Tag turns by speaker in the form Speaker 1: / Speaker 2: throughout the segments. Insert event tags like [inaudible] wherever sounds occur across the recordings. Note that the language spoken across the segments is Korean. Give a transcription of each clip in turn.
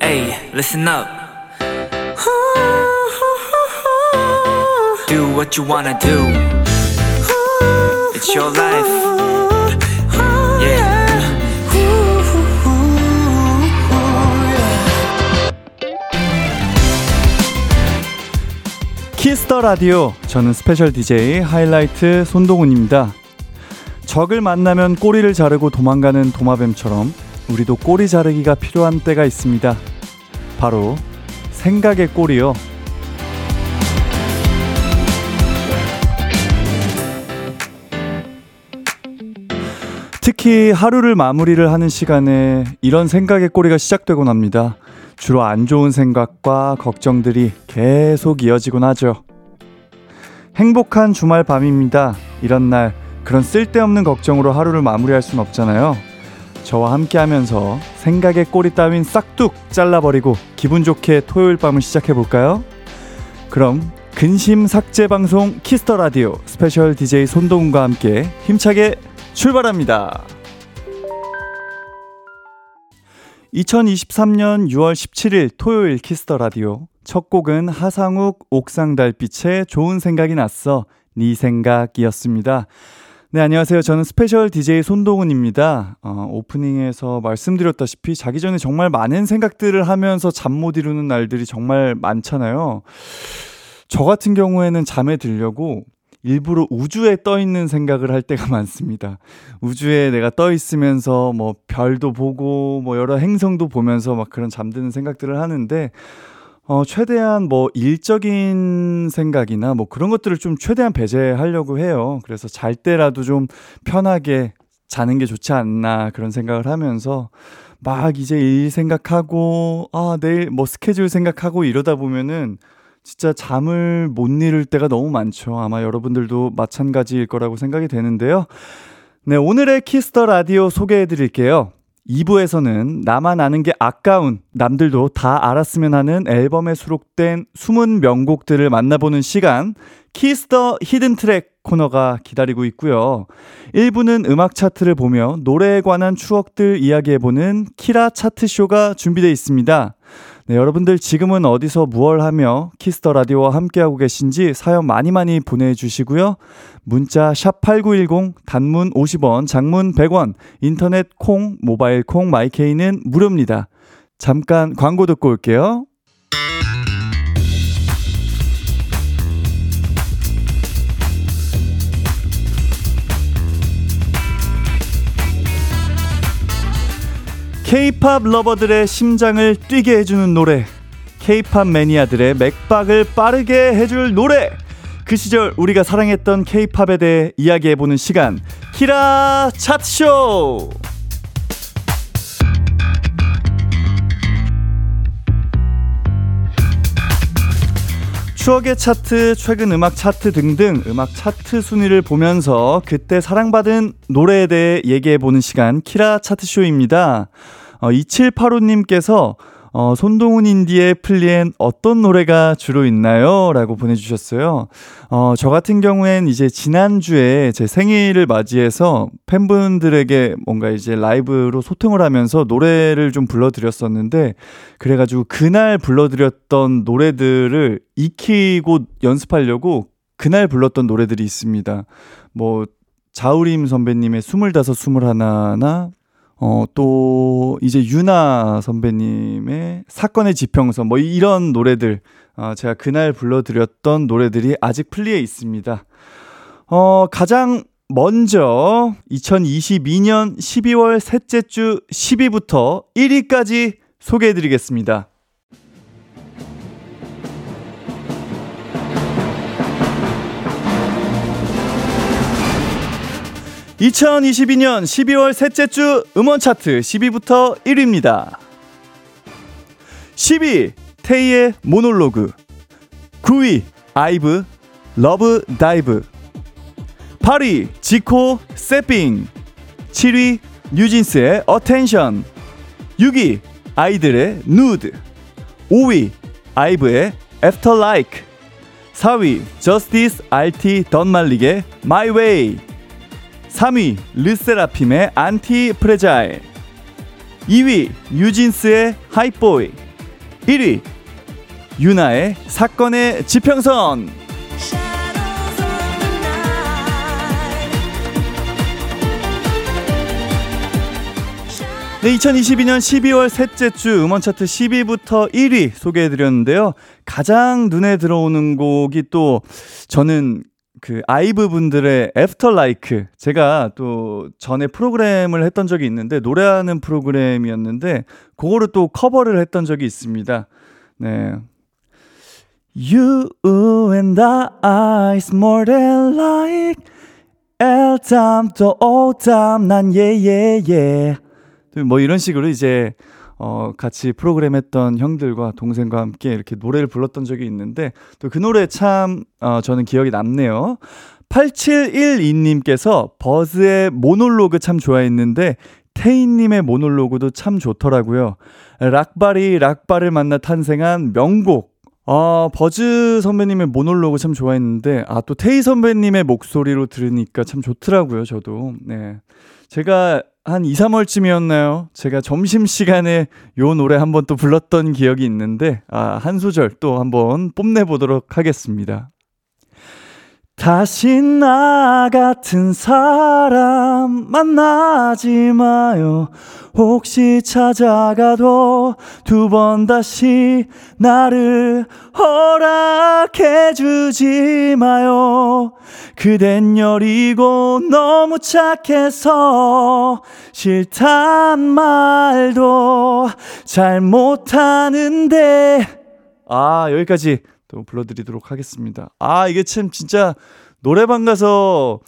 Speaker 1: Hey, listen up. Do what you wanna do. It's your life. Yeah.
Speaker 2: Kiss the Radio 저는 스페셜 DJ 하이라이트 손동운입니다. 적을 만나면 꼬리를 자르고 도망가는 도마뱀처럼 우리도 꼬리 자르기가 필요한 때가 있습니다. 바로 생각의 꼬리요. 특히 하루를 마무리를 하는 시간에 이런 생각의 꼬리가 시작되곤 합니다. 주로 안 좋은 생각과 걱정들이 계속 이어지곤 하죠. 행복한 주말 밤입니다. 이런 날 그런 쓸데없는 걱정으로 하루를 마무리할 순 없잖아요. 저와 함께 하면서 생각의 꼬리 따윈 싹둑 잘라버리고 기분 좋게 토요일 밤을 시작해 볼까요? 그럼 근심 삭제 방송 Kiss the Radio 스페셜 DJ 손동운과 함께 힘차게 출발합니다. 2023년 6월 17일 토요일 Kiss the Radio 첫 곡은 하상욱 옥상 달빛의 좋은 생각이 났어 네 생각이었습니다. 네, 안녕하세요. 저는 스페셜 DJ 손동운입니다. 어, 오프닝에서 말씀드렸다시피 자기 전에 정말 많은 생각들을 하면서 잠 못 이루는 날들이 정말 많잖아요. 저 같은 경우에는 잠에 들려고 일부러 우주에 떠 있는 생각을 할 때가 [laughs] 많습니다. 우주에 내가 떠 있으면서 뭐 별도 보고 뭐 여러 행성도 보면서 막 그런 잠드는 생각들을 하는데 어, 최대한 뭐 일적인 생각이나 뭐 그런 것들을 좀 최대한 배제하려고 해요. 그래서 잘 때라도 좀 편하게 자는 게 좋지 않나 그런 생각을 하면서 막 이제 일 생각하고 아, 내일 뭐 스케줄 생각하고 이러다 보면은 진짜 잠을 못 이룰 때가 너무 많죠. 아마 여러분들도 마찬가지일 거라고 생각이 되는데요. 네, 오늘의 Kiss the Radio 소개해 드릴게요. 2부에서는 나만 아는 게 아까운 남들도 다 알았으면 하는 앨범에 수록된 숨은 명곡들을 만나보는 시간 Kiss the Hidden Track 코너가 기다리고 있고요. 1부는 음악 차트를 보며 노래에 관한 추억들 이야기해보는 키라 차트쇼가 준비되어 있습니다. 네, 여러분들 지금은 어디서 무얼 하며 Kiss the Radio와 함께하고 계신지 사연 많이 많이 보내주시고요. 문자 샵8910 단문 50원, 장문 100원, 인터넷 콩, 모바일 콩, 마이케이는 무료입니다. 잠깐 광고 듣고 올게요. K-팝 러버들의 심장을 뛰게 해주는 노래, K-팝 매니아들의 맥박을 빠르게 해줄 노래. 그 시절 우리가 사랑했던 K-팝에 대해 이야기해보는 시간, 키라 차트쇼. 추억의 차트, 최근 음악 차트 등등 음악 차트 순위를 보면서 그때 사랑받은 노래에 대해 얘기해보는 시간, 키라 차트쇼입니다. 어, 2785님께서 어, 손동훈 인디의 플리엔 어떤 노래가 주로 있나요? 라고 보내주셨어요. 어, 저 같은 경우엔 이제 지난주에 제 생일을 맞이해서 팬분들에게 뭔가 이제 라이브로 소통을 하면서 노래를 좀 불러드렸었는데, 그래가지고 그날 불러드렸던 노래들을 익히고 연습하려고 그날 불렀던 노래들이 있습니다. 뭐, 자우림 선배님의 스물다섯, 스물하나나 어, 또, 이제 유나 선배님의 사건의 지평선, 뭐 이런 노래들, 어, 제가 그날 불러드렸던 노래들이 아직 플리에 있습니다. 어, 가장 먼저 2022년 12월 셋째 주 10위부터 1위까지 소개해드리겠습니다. 2022년 12월 셋째 주 음원 차트 10위부터 1위입니다. 10위 테이의 Monologue. 9위 아이브 Love Dive. 8위 지코 새삥. 7위 뉴진스의 Attention. 6위 아이들의 Nude. 5위 아이브의 After Like. 4위 저스디스 R.Tee 던 말릭의 My Way 3위 르세라핌의 Antifragile 2위 뉴진스의 Hype Boy 1위 윤하의 사건의 지평선 네, 2022년 12월 셋째 주 음원 차트 10위부터 1위 소개해드렸는데요. 가장 눈에 들어오는 곡이 또 저는 그 아이브 분들의 After Like 제가 또 전에 프로그램을 했던 적이 있는데 노래하는 프로그램이었는데 그거를 또 커버를 했던 적이 있습니다. 네. You and I is more than like L time to O time 난 yeah yeah yeah 뭐 이런 식으로 이제 어, 같이 프로그램 했던 형들과 동생과 함께 이렇게 노래를 불렀던 적이 있는데 또 그 노래 참 어, 저는 기억이 남네요. 8712님께서 버즈의 모놀로그 참 좋아했는데 태인님의 모놀로그도 참 좋더라고요. 락바리 락바를 만나 탄생한 명곡. 아, 버즈 선배님의 모놀로그 참 좋아했는데, 아, 또 테이 선배님의 목소리로 들으니까 참 좋더라고요, 저도. 네. 제가 한 2, 3월쯤이었나요? 제가 점심시간에 요 노래 한 번 또 불렀던 기억이 있는데, 아, 한 소절 또 한번 뽐내보도록 하겠습니다. 다시 나 같은 사람 만나지 마요. 혹시 찾아가도 두 번 다시 나를 허락해 주지 마요. 그댄 여리고 너무 착해서 싫단 말도 잘 못하는데. 아, 여기까지 또 불러드리도록 하겠습니다. 아, 이게 참 진짜 노래방 가서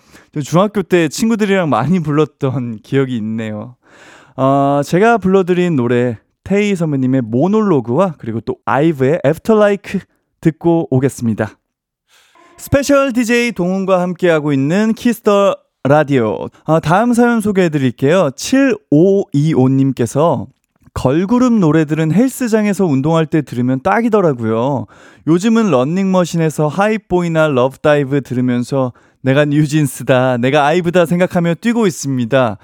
Speaker 2: 중학교 때 친구들이랑 많이 불렀던 [laughs] 기억이 있네요. 어, 제가 불러드린 노래 테이 선배님의 모놀로그와 그리고 또 아이브의 After Like 듣고 오겠습니다. 스페셜 DJ 동운과 함께하고 있는 키스 더 라디오. 아, 다음 사연 소개해 드릴게요. 7525님께서 걸그룹 노래들은 헬스장에서 운동할 때 들으면 딱이더라고요. 요즘은 런닝머신에서 Hype Boy나 Love Dive 들으면서 내가 뉴진스다, 내가 아이브다 생각하며 뛰고 있습니다.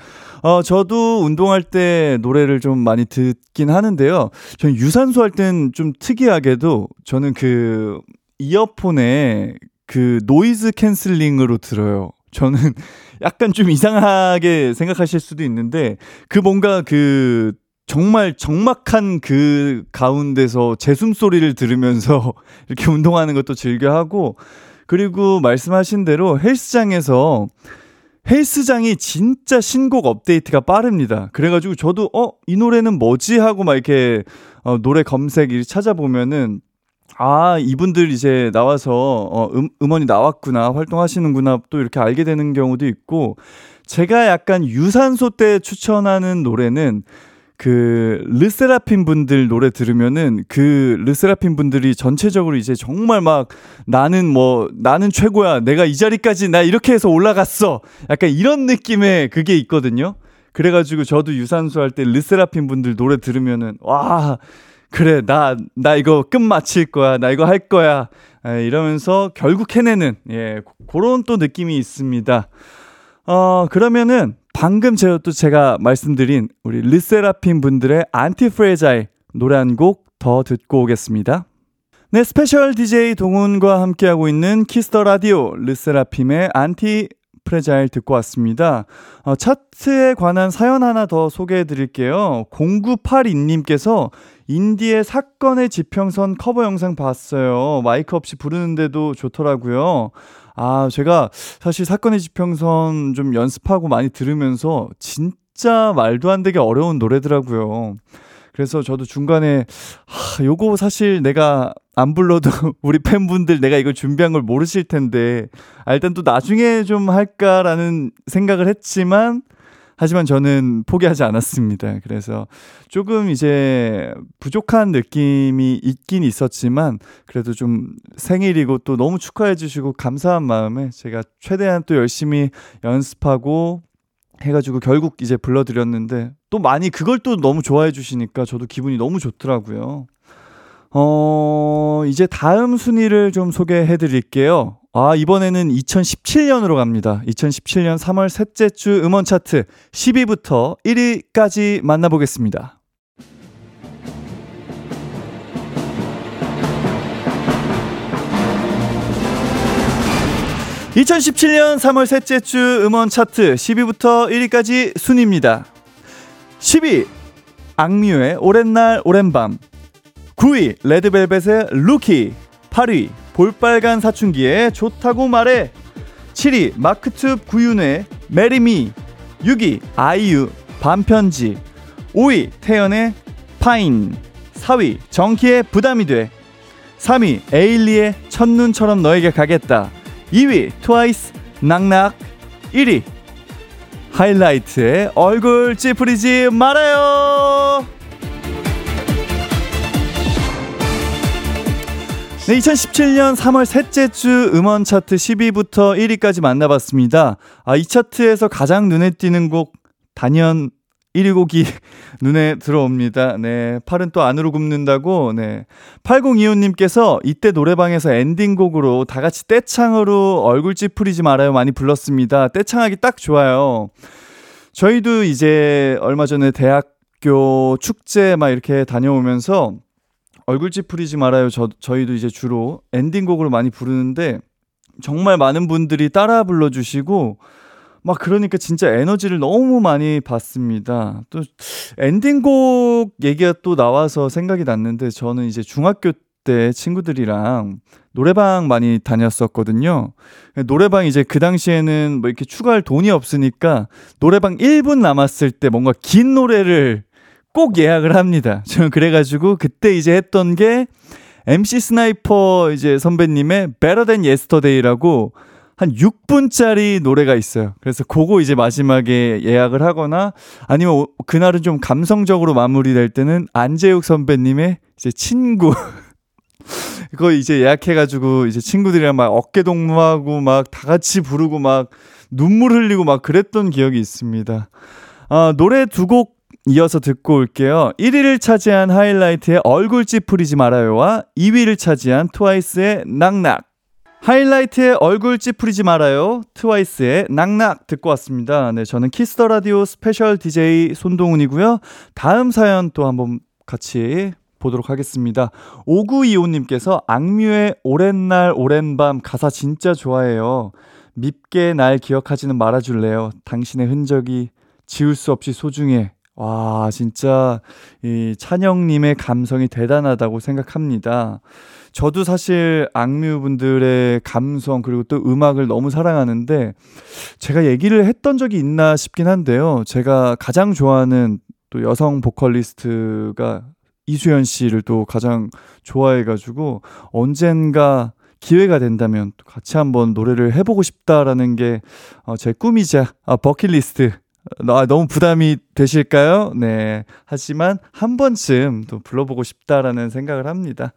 Speaker 2: 어, 저도 운동할 때 노래를 좀 많이 듣긴 하는데요. 저는 유산소 할 땐 좀 특이하게도 저는 그 이어폰에 그 noise canceling으로 들어요. 저는 [laughs] 약간 좀 이상하게 생각하실 수도 있는데 그 뭔가 그 정말 적막한 그 가운데서 제 숨소리를 들으면서 [laughs] 이렇게 운동하는 것도 즐겨하고 그리고 말씀하신 대로 헬스장에서 헬스장이 진짜 신곡 업데이트가 빠릅니다. 그래가지고 저도 어, 이 노래는 뭐지? 하고 막 이렇게 어, 노래 검색 을 찾아보면은 아, 이분들 이제 나와서 어, 음, 음원이 나왔구나, 활동하시는구나 또 이렇게 알게 되는 경우도 있고 제가 약간 유산소 때 추천하는 노래는 그 르세라핌 분들 노래 들으면은 그 르세라핌 분들이 전체적으로 이제 정말 막 나는 뭐 나는 최고야 내가 이 자리까지 나 이렇게 해서 올라갔어. 약간 이런 느낌의 그게 있거든요. 그래가지고 저도 유산소 할 때 르세라핌 분들 노래 들으면은 와 그래 나나 이거 끝 마칠 거야 나 이거 할 거야. 에, 이러면서 결국 해내는 예 그런 또 느낌이 있습니다. 어 그러면은 방금 제가 또 제가 말씀드린 우리 르세라핌 분들의 Antifragile 노래 한 곡 더 듣고 오겠습니다. 네, 스페셜 DJ 동운과 함께하고 있는 키스 더 라디오 르세라핌의 Antifragile 듣고 왔습니다. 어, 차트에 관한 사연 하나 더 소개해 드릴게요. 0982님께서 운디의 사건의 지평선 커버 영상 봤어요. 마이크 없이 부르는데도 좋더라고요. 아, 제가 사실 사건의 지평선 좀 연습하고 많이 들으면서 진짜 말도 안 되게 어려운 노래더라고요. 그래서 저도 중간에 하, 요거 사실 내가 안 불러도 [laughs] 우리 팬분들 내가 이걸 준비한 걸 모르실 텐데 아, 일단 또 나중에 좀 할까라는 생각을 했지만 하지만 저는 포기하지 않았습니다. 그래서 조금 이제 부족한 느낌이 있긴 있었지만 그래도 좀 생일이고 또 너무 축하해 주시고 감사한 마음에 제가 최대한 또 열심히 연습하고 해가지고 결국 이제 불러드렸는데 또 많이 그걸 또 너무 좋아해 주시니까 저도 기분이 너무 좋더라고요. 어, 이제 다음 순위를 좀 소개해 드릴게요. 아, 이번에는 2017년으로 갑니다. 2017년 3월 셋째 주 음원 차트 10위부터 1위까지 만나보겠습니다. 2017년 3월 셋째 주 음원 차트 10위부터 1위까지 순입니다. 10위 악뮤의 오랜 날 오랜 밤 9위 레드벨벳의 루키 8위 볼빨간 사춘기의 좋다고 말해. 7위 마크툽 구윤회의 Marry Me 6위 아이유 밤편지. 5위 태연의 Fine 4위 정키의 부담이 돼. 3위 에일리의 첫눈처럼 너에게 가겠다. 2위 트와이스 낙낙. 1위 하이라이트의 얼굴 찌푸리지 말아요 네, 2017년 3월 셋째 주 음원 차트 10위부터 1위까지 만나봤습니다. 아, 이 차트에서 가장 눈에 띄는 곡 단연 1위 곡이 [laughs] 눈에 들어옵니다. 네. 팔은 또 안으로 굽는다고, 네. 8025님께서 이때 노래방에서 엔딩곡으로 다 같이 떼창으로 얼굴 찌푸리지 말아요 많이 불렀습니다. 떼창하기 딱 좋아요. 저희도 이제 얼마 전에 대학교 축제 막 이렇게 다녀오면서 얼굴 찌푸리지 말아요. 저, 저희도 이제 주로 엔딩곡으로 많이 부르는데 정말 많은 분들이 따라 불러주시고 막 그러니까 진짜 에너지를 너무 많이 받습니다. 또 엔딩곡 얘기가 또 나와서 생각이 났는데 저는 이제 중학교 때 친구들이랑 노래방 많이 다녔었거든요. 노래방 이제 그 당시에는 뭐 이렇게 추가할 돈이 없으니까 노래방 1분 남았을 때 뭔가 긴 노래를 꼭 예약을 합니다. [laughs] 저는 그래가지고 그때 이제 했던 게 MC 스나이퍼 이제 선배님의 Better Than Yesterday라고 한 6분짜리 노래가 있어요. 그래서 그거 이제 마지막에 예약을 하거나 아니면 그날은 좀 감성적으로 마무리될 때는 안재욱 선배님의 이제 친구 [laughs] 그거 이제 예약해가지고 이제 친구들이랑 막 어깨 동무하고 막 다 같이 부르고 막 눈물 흘리고 막 그랬던 기억이 있습니다. 아, 노래 두 곡 이어서 듣고 올게요. 1위를 차지한 하이라이트의 얼굴 찌푸리지 말아요와 2위를 차지한 트와이스의 Knock Knock. 하이라이트의 얼굴 찌푸리지 말아요. 트와이스의 Knock Knock 듣고 왔습니다. 네, 저는 키스 더 라디오 스페셜 DJ 손동운이고요. 다음 사연 또 한번 같이 보도록 하겠습니다. 5925님께서 악뮤의 오랜 날 오랜 밤 가사 진짜 좋아해요. 밉게 날 기억하지는 말아줄래요. 당신의 흔적이 지울 수 없이 소중해. 와, 진짜 이 찬영님의 감성이 대단하다고 생각합니다. 저도 사실 악뮤분들의 감성 그리고 또 음악을 너무 사랑하는데 제가 얘기를 했던 적이 있나 싶긴 한데요. 제가 가장 좋아하는 또 여성 보컬리스트가 이수연 씨를 또 가장 좋아해가지고 언젠가 기회가 된다면 또 같이 한번 노래를 해보고 싶다라는 게제 어, 꿈이자 아, 버킷리스트 아, 너무 부담이 되실까요? 네. 하지만 한 번쯤 또 불러보고 싶다라는 생각을 합니다.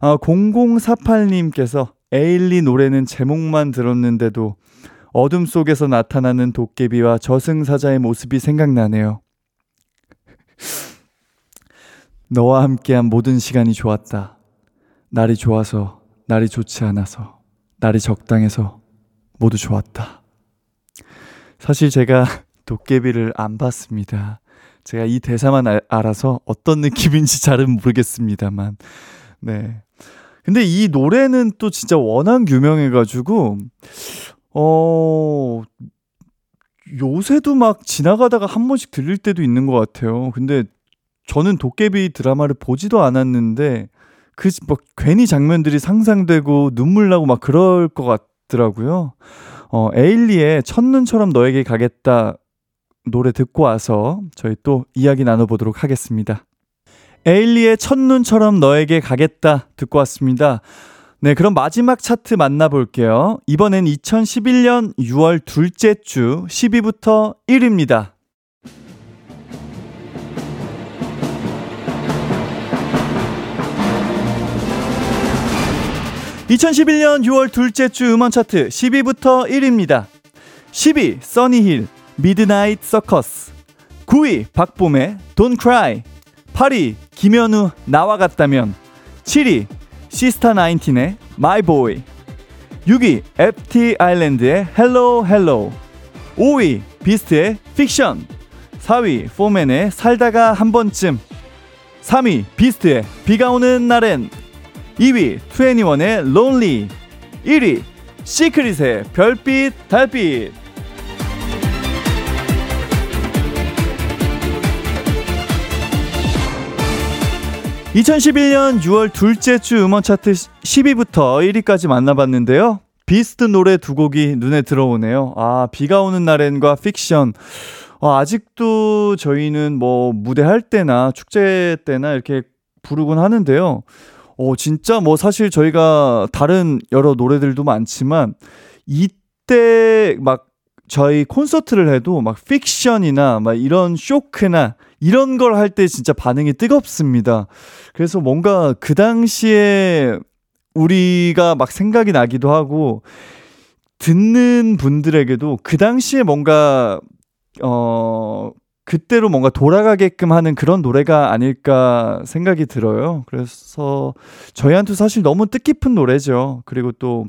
Speaker 2: 아, 0048님께서 에일리 노래는 제목만 들었는데도 어둠 속에서 나타나는 도깨비와 저승사자의 모습이 생각나네요. [laughs] 너와 함께한 모든 시간이 좋았다. 날이 좋아서, 날이 좋지 않아서, 날이 적당해서 모두 좋았다. 사실 제가 도깨비를 안 봤습니다. 제가 이 대사만 알, 알아서 어떤 느낌인지 잘은 모르겠습니다만. 네. 근데 이 노래는 또 진짜 워낙 유명해가지고, 어, 요새도 막 지나가다가 한 번씩 들릴 때도 있는 것 같아요. 근데 저는 도깨비 드라마를 보지도 않았는데, 그, 뭐, 괜히 장면들이 상상되고 눈물 나고 막 그럴 것 같더라고요. 어, 에일리의 첫눈처럼 너에게 가겠다 노래 듣고 와서 저희 또 이야기 나눠보도록 하겠습니다. 에일리의 첫눈처럼 너에게 가겠다 듣고 왔습니다. 네, 그럼 마지막 차트 만나볼게요. 이번엔 2011년 6월 둘째 주 10위부터 1위입니다. 2011년 6월 둘째 주 음원 차트 10위부터 1위입니다. 10위 써니힐 Midnight Circus 9위 박봄의 Don't Cry. 8위 김연우 나와 같다면. 7위 시스타 나인틴의 My Boy. 6위 FT 아일랜드의 Hello Hello 5위 비스트의 픽션 4위 포맨의 살다가 한 번쯤. 3위 비스트의 비가 오는 날엔. 2위 2NE1의 Lonely 1위 시크릿의 별빛 달빛 2011년 6월 둘째 주 음원 차트 10위부터 1위까지 만나봤는데요. 비스트 노래 두 곡이 눈에 들어오네요. 아, 비가 오는 날엔과 픽션. 어, 아직도 저희는 뭐 무대 할 때나 축제 때나 이렇게 부르곤 하는데요. 어, 진짜 뭐 사실 저희가 다른 여러 노래들도 많지만 이때 막 저희 콘서트를 해도 막 픽션이나 막 이런 쇼크나 이런 걸 할 때 진짜 반응이 뜨겁습니다. 그래서 뭔가 그 당시에 우리가 막 생각이 나기도 하고 듣는 분들에게도 그 당시에 뭔가 어 그때로 뭔가 돌아가게끔 하는 그런 노래가 아닐까 생각이 들어요. 그래서 저희한테 사실 너무 뜻깊은 노래죠. 그리고 또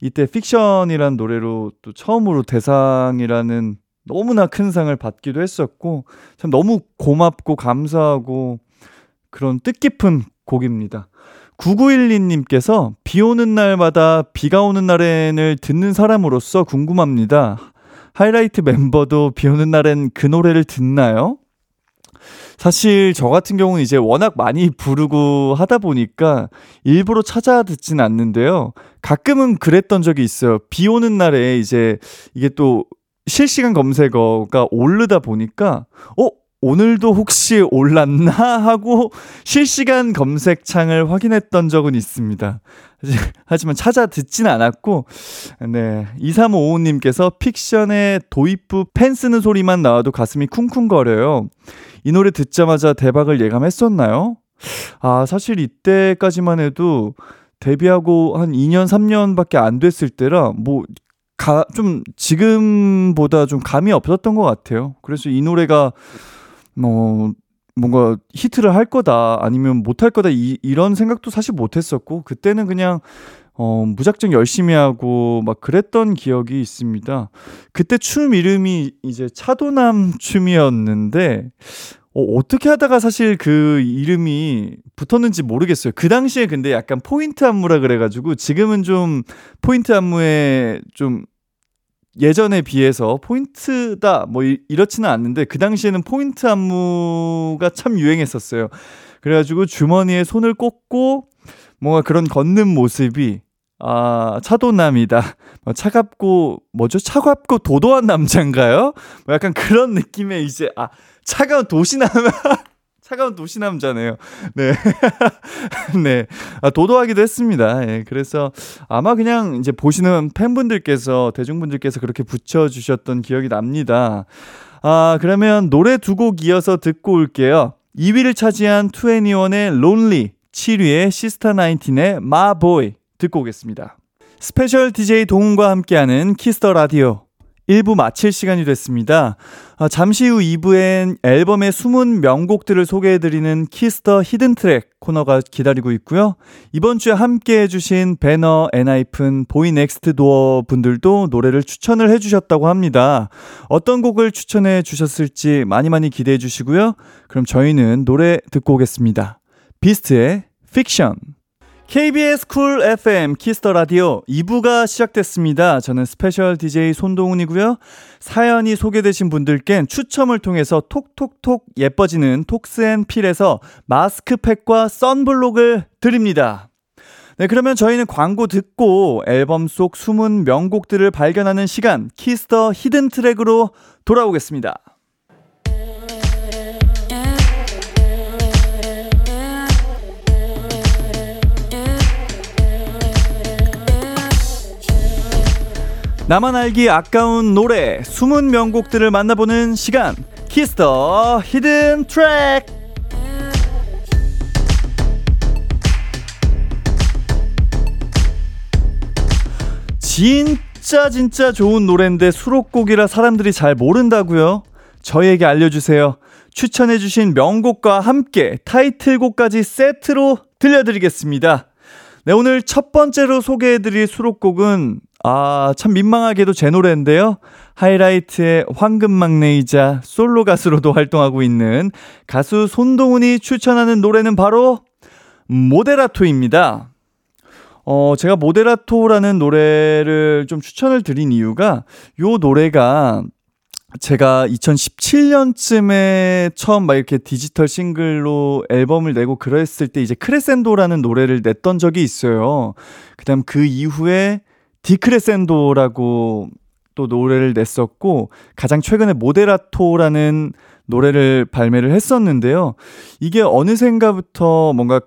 Speaker 2: 이때 픽션이란 노래로 또 처음으로 대상이라는 너무나 큰 상을 받기도 했었고 참 너무 고맙고 감사하고 그런 뜻깊은 곡입니다. 9912님께서 비 오는 날마다 비가 오는 날엔을 듣는 사람으로서 궁금합니다. 하이라이트 멤버도 비 오는 날엔 그 노래를 듣나요? 사실 저 같은 경우는 이제 워낙 많이 부르고 하다 보니까 일부러 찾아 듣진 않는데요. 가끔은 그랬던 적이 있어요. 비 오는 날에 이제 이게 또 실시간 검색어가 오르다 보니까 어 오늘도 혹시 올랐나 하고 실시간 검색창을 확인했던 적은 있습니다. 하지만 찾아 듣진 않았고, 네. 2355님께서 픽션의 도입부 펜 쓰는 소리만 나와도 가슴이 쿵쿵거려요. 이 노래 듣자마자 대박을 예감했었나요? 아, 사실 이때까지만 해도 데뷔하고 한 2년, 3년밖에 안 됐을 때라, 뭐, 가, 좀, 지금보다 좀 감이 없었던 것 같아요. 그래서 이 노래가 뭐 뭔가 히트를 할 거다 아니면 못 할 거다 이, 이런 생각도 사실 못 했었고 그때는 그냥 어 무작정 열심히 하고 막 그랬던 기억이 있습니다. 그때 춤 이름이 이제 차도남 춤이었는데 어, 어떻게 하다가 사실 그 이름이 붙었는지 모르겠어요. 그 당시에 근데 약간 포인트 안무라 그래가지고 지금은 좀 포인트 안무에 좀 예전에 비해서 포인트다 뭐 이, 렇지는 않는데 그 당시에는 포인트 안무가 참 유행했었어요. 그래가지고 주머니에 손을 꽂고 뭔가 그런 걷는 모습이 아 차도남이다. 뭐 차갑고 뭐죠? 차갑고 도도한 남자인가요? 뭐 약간 그런 느낌의 이제 아 차가운 도시남 차가운 도시 남자네요. 네. [laughs] 네. 아, 도도하기도 했습니다. 예. 그래서 아마 그냥 이제 보시는 팬분들께서, 대중분들께서 그렇게 붙여주셨던 기억이 납니다. 아, 그러면 노래 두 곡 이어서 듣고 올게요. 2위를 차지한 2NE1의 Lonely, 7위의 시스타 19의 My Boy 듣고 오겠습니다. 스페셜 DJ 동운과 함께하는 키스 더 라디오. 1부 마칠 시간이 됐습니다. 아, 잠시 후 2부엔 앨범의 숨은 명곡들을 소개해드리는 키스 더 hidden track 코너가 기다리고 있고요. 이번 주에 함께 해주신 배너, 엔하이픈, 보이 넥스트 도어 분들도 노래를 추천을 해주셨다고 합니다. 어떤 곡을 추천해 주셨을지 많이 많이 기대해 주시고요. 그럼 저희는 노래 듣고 오겠습니다. 비스트의 Fiction. KBS Cool FM Kiss the Radio 2부가 시작됐습니다. 저는 special DJ 손동운이고요. 사연이 소개되신 분들께 추첨을 통해서 톡톡톡 예뻐지는 톡스앤필에서 마스크팩과 sunblock을 드립니다. 네, 그러면 저희는 광고 듣고 앨범 속 숨은 명곡들을 발견하는 시간 Kiss the Hidden Track으로 돌아오겠습니다. 나만 알기 아까운 노래, 숨은 명곡들을 만나보는 시간. Kiss the Hidden Track. 진짜 진짜 좋은 노래인데 수록곡이라 사람들이 잘 모른다고요? 저희에게 알려주세요. 추천해주신 명곡과 함께 타이틀곡까지 세트로 들려드리겠습니다. 네, 오늘 첫 번째로 소개해드릴 수록곡은 아, 참 민망하게도 제 노래인데요. 하이라이트의 황금막내이자 솔로 가수로도 활동하고 있는 가수 손동훈이 추천하는 노래는 바로 모데라토입니다. 어, 제가 모데라토라는 노래를 좀 추천을 드린 이유가 요 노래가 제가 2017년쯤에 처음 막 이렇게 디지털 싱글로 앨범을 내고 그랬을 때 이제 크레센도라는 노래를 냈던 적이 있어요. 그 다음 그 이후에 디크레센도라고 또 노래를 냈었고 가장 최근에 모데라토라는 노래를 발매를 했었는데요. 이게 어느샌가부터 뭔가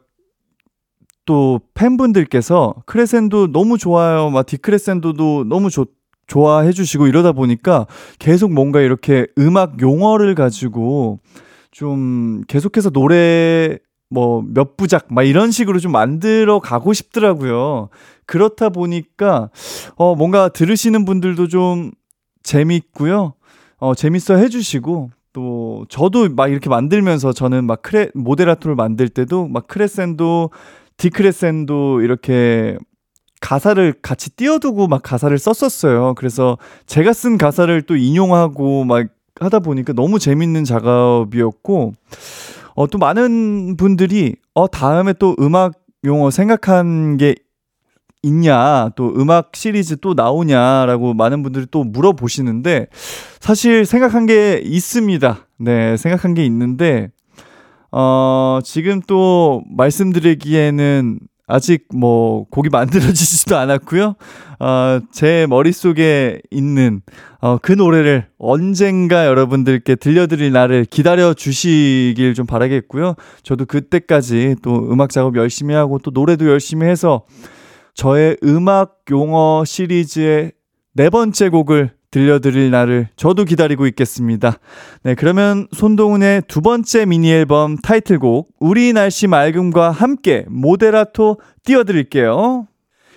Speaker 2: 또 팬분들께서 크레센도 너무 좋아요. 막 디크레센도도 너무 좋 좋아해 주시고 이러다 보니까 계속 뭔가 이렇게 음악 용어를 가지고 좀 계속해서 노래 뭐 몇 부작 막 이런 식으로 좀 만들어 가고 싶더라고요. 그렇다 보니까 어 뭔가 들으시는 분들도 좀 재밌고요. 어 재밌어 해 주시고 또 저도 막 이렇게 만들면서 저는 막 크레 모데라토를 만들 때도 막 크레센도 디크레센도 이렇게 가사를 같이 띄워두고 막 가사를 썼었어요. 그래서 제가 쓴 가사를 또 인용하고 막 하다 보니까 너무 재밌는 작업이었고, 어, 또 많은 분들이, 어, 다음에 또 음악 용어 생각한 게 있냐, 또 음악 시리즈 또 나오냐라고 많은 분들이 또 물어보시는데, 사실 생각한 게 있습니다. 네, 생각한 게 있는데, 어, 지금 또 말씀드리기에는 아직 뭐 곡이 만들어지지도 않았고요. 어, 제 머릿속에 있는 어, 그 노래를 언젠가 여러분들께 들려드릴 날을 기다려 주시길 좀 바라겠고요. 저도 그때까지 또 음악 작업 열심히 하고 또 노래도 열심히 해서 저의 음악 용어 시리즈의 네 번째 곡을 들려드릴 날을 저도 기다리고 있겠습니다. 네, 그러면 손동운의 두 번째 미니 앨범 타이틀곡 우리 날씨 맑음과 함께 모데라토 띄워드릴게요.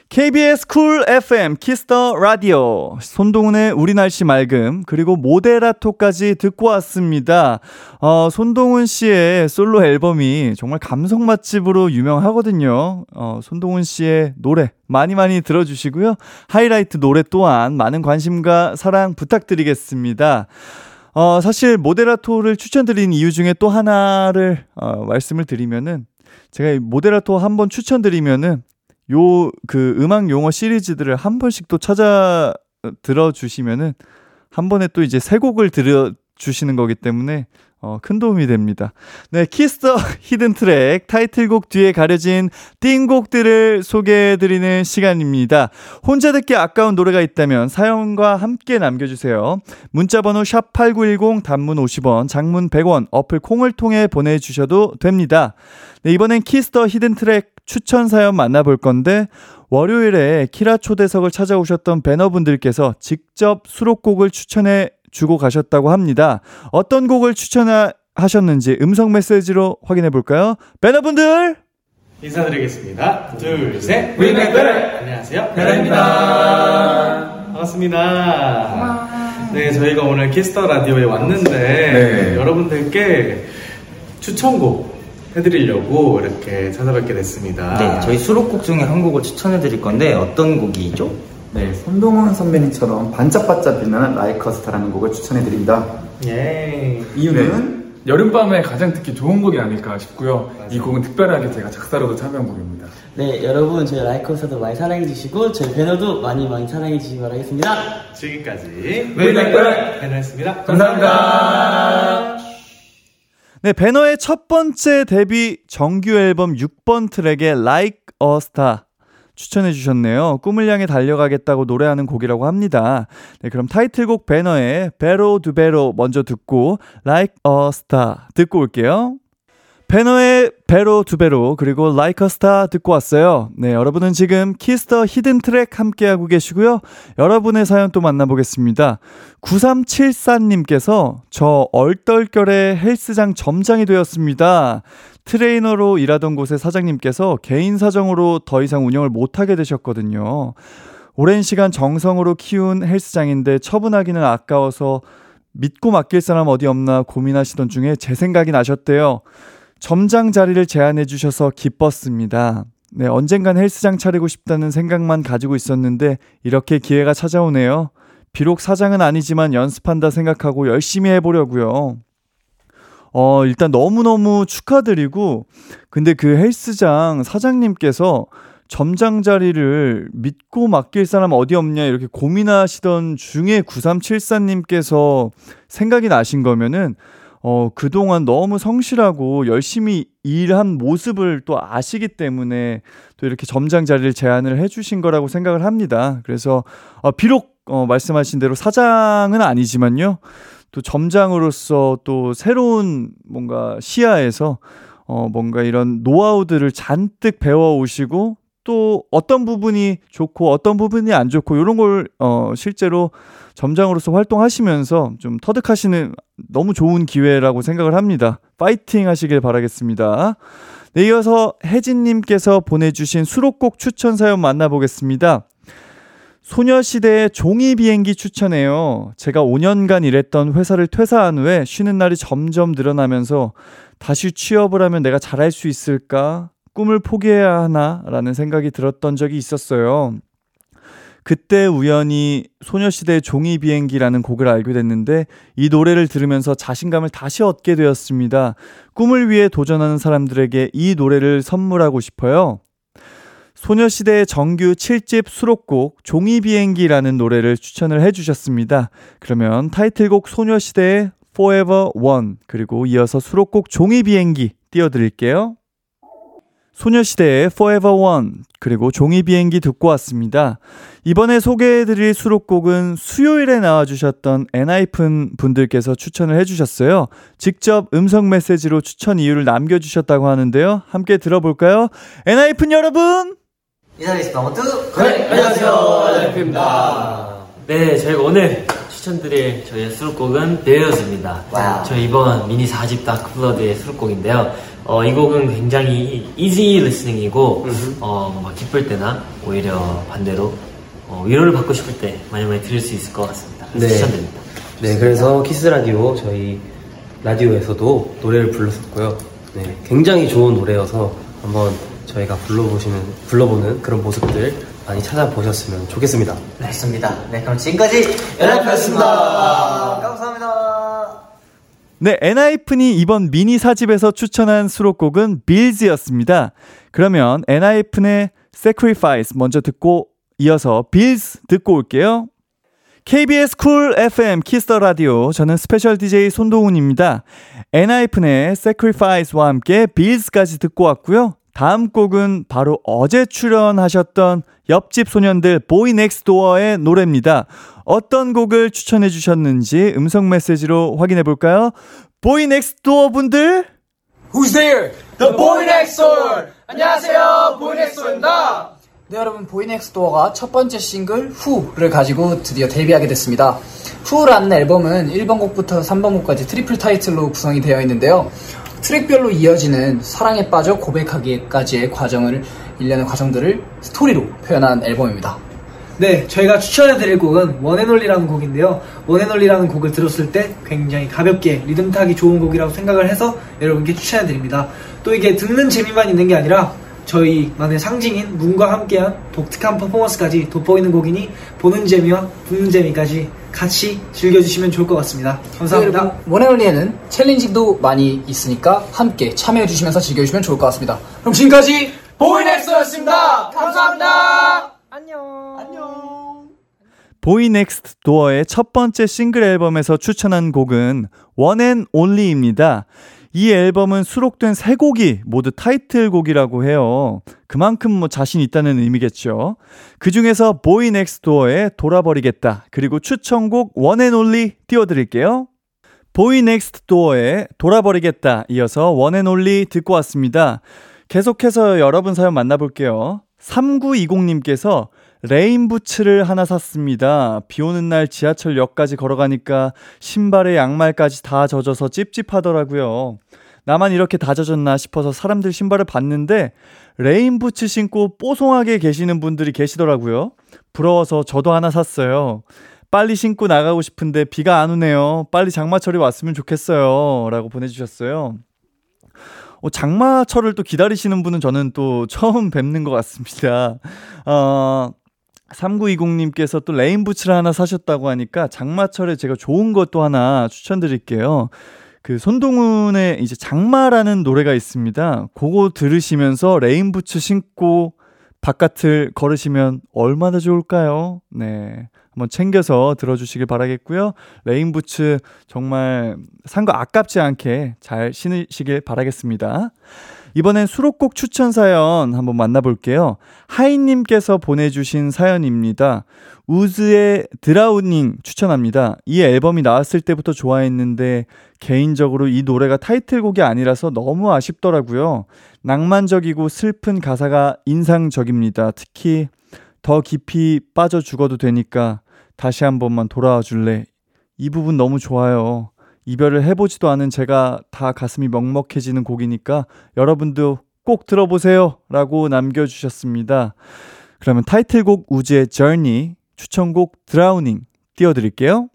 Speaker 2: KBS Cool FM Kiss the Radio 손동운의 우리 날씨 맑음 그리고 모데라토까지 듣고 왔습니다. 어, 손동훈 씨의 솔로 앨범이 정말 감성 맛집으로 유명하거든요. 어, 손동훈 씨의 노래 많이 많이 들어주시고요. 하이라이트 노래 또한 많은 관심과 사랑 부탁드리겠습니다. 어, 사실 모데라토를 추천드린 이유 중에 또 하나를 어, 말씀을 드리면은 제가 모데라토 한번 추천드리면은 요 그 음악 용어 시리즈들을 한 번씩 또 찾아 들어주시면은 한 번에 또 이제 새 곡을 들어 주시는 거기 때문에 어, 큰 도움이 됩니다. 네, Kiss the Hidden Track 타이틀곡 뒤에 가려진 띵곡들을 소개해드리는 시간입니다. 혼자 듣기 아까운 노래가 있다면 사연과 함께 남겨주세요. 문자번호 샵8910 단문 50원, 장문 100원, 어플 콩을 통해 보내주셔도 됩니다. 네, 이번엔 Kiss the Hidden Track 추천 사연 만나볼 건데 월요일에 키라 초대석을 찾아오셨던 배너분들께서 직접 수록곡을 추천해 주고 가셨다고 합니다. 어떤 곡을 추천하셨는지 음성 메시지로 확인해 볼까요? 배너분들!
Speaker 3: 인사드리겠습니다. 둘, 셋.
Speaker 4: 위메벨!
Speaker 3: 안녕하세요.
Speaker 4: 배너입니다.
Speaker 3: 반갑습니다. 네, 저희가 오늘 Kiss the Radio에 왔는데
Speaker 4: 네.
Speaker 3: 여러분들께 추천곡 해드리려고 이렇게 찾아뵙게 됐습니다.
Speaker 4: 네, 저희 수록곡 중에 한 곡을 추천해 드릴 건데 어떤 곡이죠?
Speaker 5: 네, 손동원 선배님처럼 반짝반짝 빛나는 라이커스타라는 곡을 추천해드립니다.
Speaker 3: 예.
Speaker 5: 이유는
Speaker 6: 여름밤에 가장 듣기 좋은 곡이 아닐까 싶고요. 이 곡은 특별하게 제가 작사로도 참여한 곡입니다.
Speaker 7: 네, 여러분 저희 라이커스도 많이 사랑해 주시고 저희 배너도 많이 많이 사랑해 주시기 바라겠습니다.
Speaker 3: 지금까지
Speaker 6: 위메벨!
Speaker 3: 배너였습니다.
Speaker 6: 감사합니다.
Speaker 2: 네, 배너의 첫 번째 데뷔 정규 앨범 6번 트랙의 Like a Star 추천해 주셨네요. 꿈을 향해 달려가겠다고 노래하는 곡이라고 합니다. 네, 그럼 타이틀곡 배너의 Better Do Better 먼저 듣고 Like a Star 듣고 올게요. 배너의 Better Do Better 그리고 Like a Star 듣고 왔어요. 네, 여러분은 지금 Kiss the Hidden Track 함께하고 계시고요. 여러분의 사연 또 만나보겠습니다. 9374님께서 저 얼떨결에 헬스장 점장이 되었습니다. 트레이너로 일하던 곳의 사장님께서 개인 사정으로 더 이상 운영을 못하게 되셨거든요. 오랜 시간 정성으로 키운 헬스장인데 처분하기는 아까워서 믿고 맡길 사람 어디 없나 고민하시던 중에 제 생각이 나셨대요. 점장 자리를 제안해 주셔서 기뻤습니다. 네, 언젠간 헬스장 차리고 싶다는 생각만 가지고 있었는데 이렇게 기회가 찾아오네요. 비록 사장은 아니지만 연습한다 생각하고 열심히 해보려고요. 어, 일단 너무너무 축하드리고, 근데 그 헬스장 사장님께서 점장 자리를 믿고 맡길 사람 어디 없냐 이렇게 고민하시던 중에 9374님께서 생각이 나신 거면은 어, 그동안 너무 성실하고 열심히 일한 모습을 또 아시기 때문에 또 이렇게 점장 자리를 제안을 해주신 거라고 생각을 합니다. 그래서, 어, 비록, 어, 말씀하신 대로 사장은 아니지만요. 또 점장으로서 또 새로운 뭔가 시야에서 어, 뭔가 이런 노하우들을 잔뜩 배워오시고 또 어떤 부분이 좋고 어떤 부분이 안 좋고 이런 걸 어, 실제로 점장으로서 활동하시면서 좀 터득하시는 너무 좋은 기회라고 생각을 합니다. 파이팅 하시길 바라겠습니다. 네, 이어서 혜진님께서 보내주신 수록곡 추천 사연 만나보겠습니다. 소녀시대의 종이 비행기 추천해요. 제가 5년간 일했던 회사를 퇴사한 후에 쉬는 날이 점점 늘어나면서 다시 취업을 하면 내가 잘할 수 있을까? 꿈을 포기해야 하나라는 생각이 들었던 적이 있었어요. 그때 우연히 소녀시대의 종이 비행기라는 곡을 알게 됐는데 이 노래를 들으면서 자신감을 다시 얻게 되었습니다. 꿈을 위해 도전하는 사람들에게 이 노래를 선물하고 싶어요. 소녀시대의 정규 7집 수록곡 종이 비행기라는 노래를 추천을 해주셨습니다. 그러면 타이틀곡 소녀시대의 Forever One 그리고 이어서 수록곡 종이 비행기 띄워드릴게요. 소녀시대의 Forever One 그리고 종이 비행기 듣고 왔습니다. 이번에 소개해드릴 수록곡은 수요일에 나와주셨던 엔하이픈 분들께서 추천을 해주셨어요. 직접 음성 메시지로 추천 이유를 남겨주셨다고 하는데요. 함께 들어볼까요? 엔하이픈 여러분!
Speaker 7: 인사드리겠습니다. 모두
Speaker 8: 네, 안녕하세요. 엔하이픈입니다. 네, 저희가 오늘 추천드릴 저희의 수록곡은 Bills입니다. 저희 이번 미니 4집 Dark Blood의 수록곡인데요. 어, 이 곡은 굉장히 easy listening이고, 어, 뭔가 기쁠 때나 오히려 반대로 어, 위로를 받고 싶을 때 많이 많이 들을 수 있을 것 같습니다.
Speaker 9: 네.
Speaker 8: 추천드립니다.
Speaker 9: 네, 그래서 Kiss the Radio 저희 라디오에서도 노래를 불렀었고요. 네, 굉장히 좋은 노래여서 한번 저희가 불러보시는 불러보는 그런 모습들 많이 찾아보셨으면 좋겠습니다.
Speaker 7: 좋습니다. 네, 그럼 지금까지 엔하이픈이었습니다. 감사합니다.
Speaker 2: 네, 엔하이픈이 이번 미니 사집에서 추천한 수록곡은 Bills였습니다. 그러면 엔하이픈의 Sacrifice 먼저 듣고 이어서 Bills 듣고 올게요. KBS Cool FM Kiss the Radio 저는 special DJ 손동운입니다. 엔하이픈의 Sacrifice와 함께 Bills까지 듣고 왔고요. 다음 곡은 바로 어제 출연하셨던 옆집 소년들 보이 넥스트 도어의 노래입니다. 어떤 곡을 추천해 주셨는지 음성 메시지로 확인해 볼까요? 보이 넥스트 도어 분들
Speaker 10: Who's there? The boy next door. 안녕하세요, boy next door입니다.
Speaker 11: 네 여러분 보이넥스도어가 첫 번째 싱글 Who를 가지고 드디어 데뷔하게 됐습니다. Who라는 앨범은 1번 곡부터 3번 곡까지 triple 타이틀로 구성이 되어 있는데요. 트랙별로 이어지는 사랑에 빠져 고백하기까지의 과정을 일련의 과정들을 스토리로 표현한 앨범입니다.
Speaker 10: 네, 저희가 추천해드릴 곡은 One and Only라는 곡인데요. One and Only라는 곡을 들었을 때 굉장히 가볍게 리듬 타기 좋은 곡이라고 생각을 해서 여러분께 추천해드립니다. 또 이게 듣는 재미만 있는 게 아니라 저희만의 상징인 문과 함께한 독특한 퍼포먼스까지 돋보이는 곡이니 보는 재미와 듣는 재미까지 같이 즐겨주시면 좋을 것 같습니다. 감사합니다.
Speaker 11: 그리고 원앤올리에는 챌린징도 많이 있으니까 함께 참여해주시면서 즐겨주시면 좋을 것 같습니다. 그럼 지금까지
Speaker 10: 보이넥스트도어였습니다. 감사합니다.
Speaker 2: 보이 넥스트 도어의 첫 번째 싱글 앨범에서 추천한 곡은 One and Only입니다. 이 앨범은 수록된 세 곡이 모두 타이틀곡이라고 해요. 그만큼 뭐 자신 있다는 의미겠죠. 그 중에서 BOYNEXTDOOR의 돌아버리겠다. 그리고 추천곡 One and Only 띄워드릴게요. BOYNEXTDOOR의 돌아버리겠다. 이어서 One and Only 듣고 왔습니다. 계속해서 여러분 사연 만나볼게요. 3920님께서 레인부츠를 하나 샀습니다. 비 오는 날 지하철역까지 걸어가니까 신발에 양말까지 다 젖어서 찝찝하더라고요. 나만 이렇게 다 젖었나 싶어서 사람들 신발을 봤는데 레인부츠 신고 뽀송하게 계시는 분들이 계시더라고요. 부러워서 저도 하나 샀어요. 빨리 신고 나가고 싶은데 비가 안 오네요. 빨리 장마철이 왔으면 좋겠어요. 라고 보내주셨어요. 어, 장마철을 또 기다리시는 분은 저는 또 처음 뵙는 것 같습니다. 어, 3920님께서 또 레인부츠를 하나 사셨다고 하니까 장마철에 제가 좋은 것도 하나 추천드릴게요. 그 손동운의 이제 장마라는 노래가 있습니다. 그거 들으시면서 레인부츠 신고 바깥을 걸으시면 얼마나 좋을까요? 네. 한번 챙겨서 들어주시길 바라겠고요. 레인부츠 정말 산 거 아깝지 않게 잘 신으시길 바라겠습니다. 이번엔 수록곡 추천 사연 한번 만나볼게요. 하이님께서 보내주신 사연입니다. WOODZ의 Drowning 추천합니다. 이 앨범이 나왔을 때부터 좋아했는데 개인적으로 이 노래가 타이틀곡이 아니라서 너무 아쉽더라고요. 낭만적이고 슬픈 가사가 인상적입니다. 특히 더 깊이 빠져 죽어도 되니까 다시 한 번만 돌아와 줄래. 이 부분 너무 좋아요. 이별을 해보지도 않은 제가 다 가슴이 먹먹해지는 곡이니까 여러분도 꼭 들어보세요. 라고 남겨주셨습니다. 그러면 타이틀곡 우즈의 Journey, 추천곡 드라우닝 띄워드릴게요.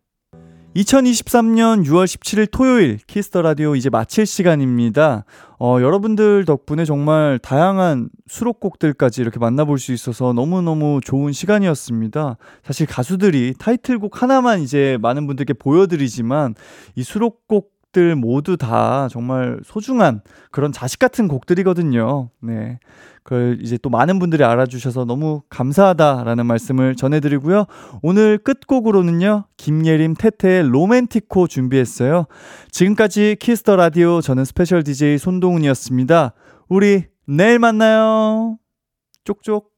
Speaker 2: 2023년 6월 17일 토요일 Kiss the Radio 이제 마칠 시간입니다. 어, 여러분들 덕분에 정말 다양한 수록곡들까지 이렇게 만나볼 수 있어서 너무너무 좋은 시간이었습니다. 사실 가수들이 타이틀곡 하나만 이제 많은 분들께 보여드리지만 이 수록곡 들 모두 다 정말 소중한 그런 자식 같은 곡들이거든요. 네. 그걸 이제 또 많은 분들이 알아주셔서 너무 감사하다라는 말씀을 전해드리고요. 오늘 끝곡으로는요, 김예림 테테의 Romantico 준비했어요. 지금까지 Kiss the Radio 저는 스페셜 DJ 손동훈이었습니다. 우리 내일 만나요. 쪽쪽.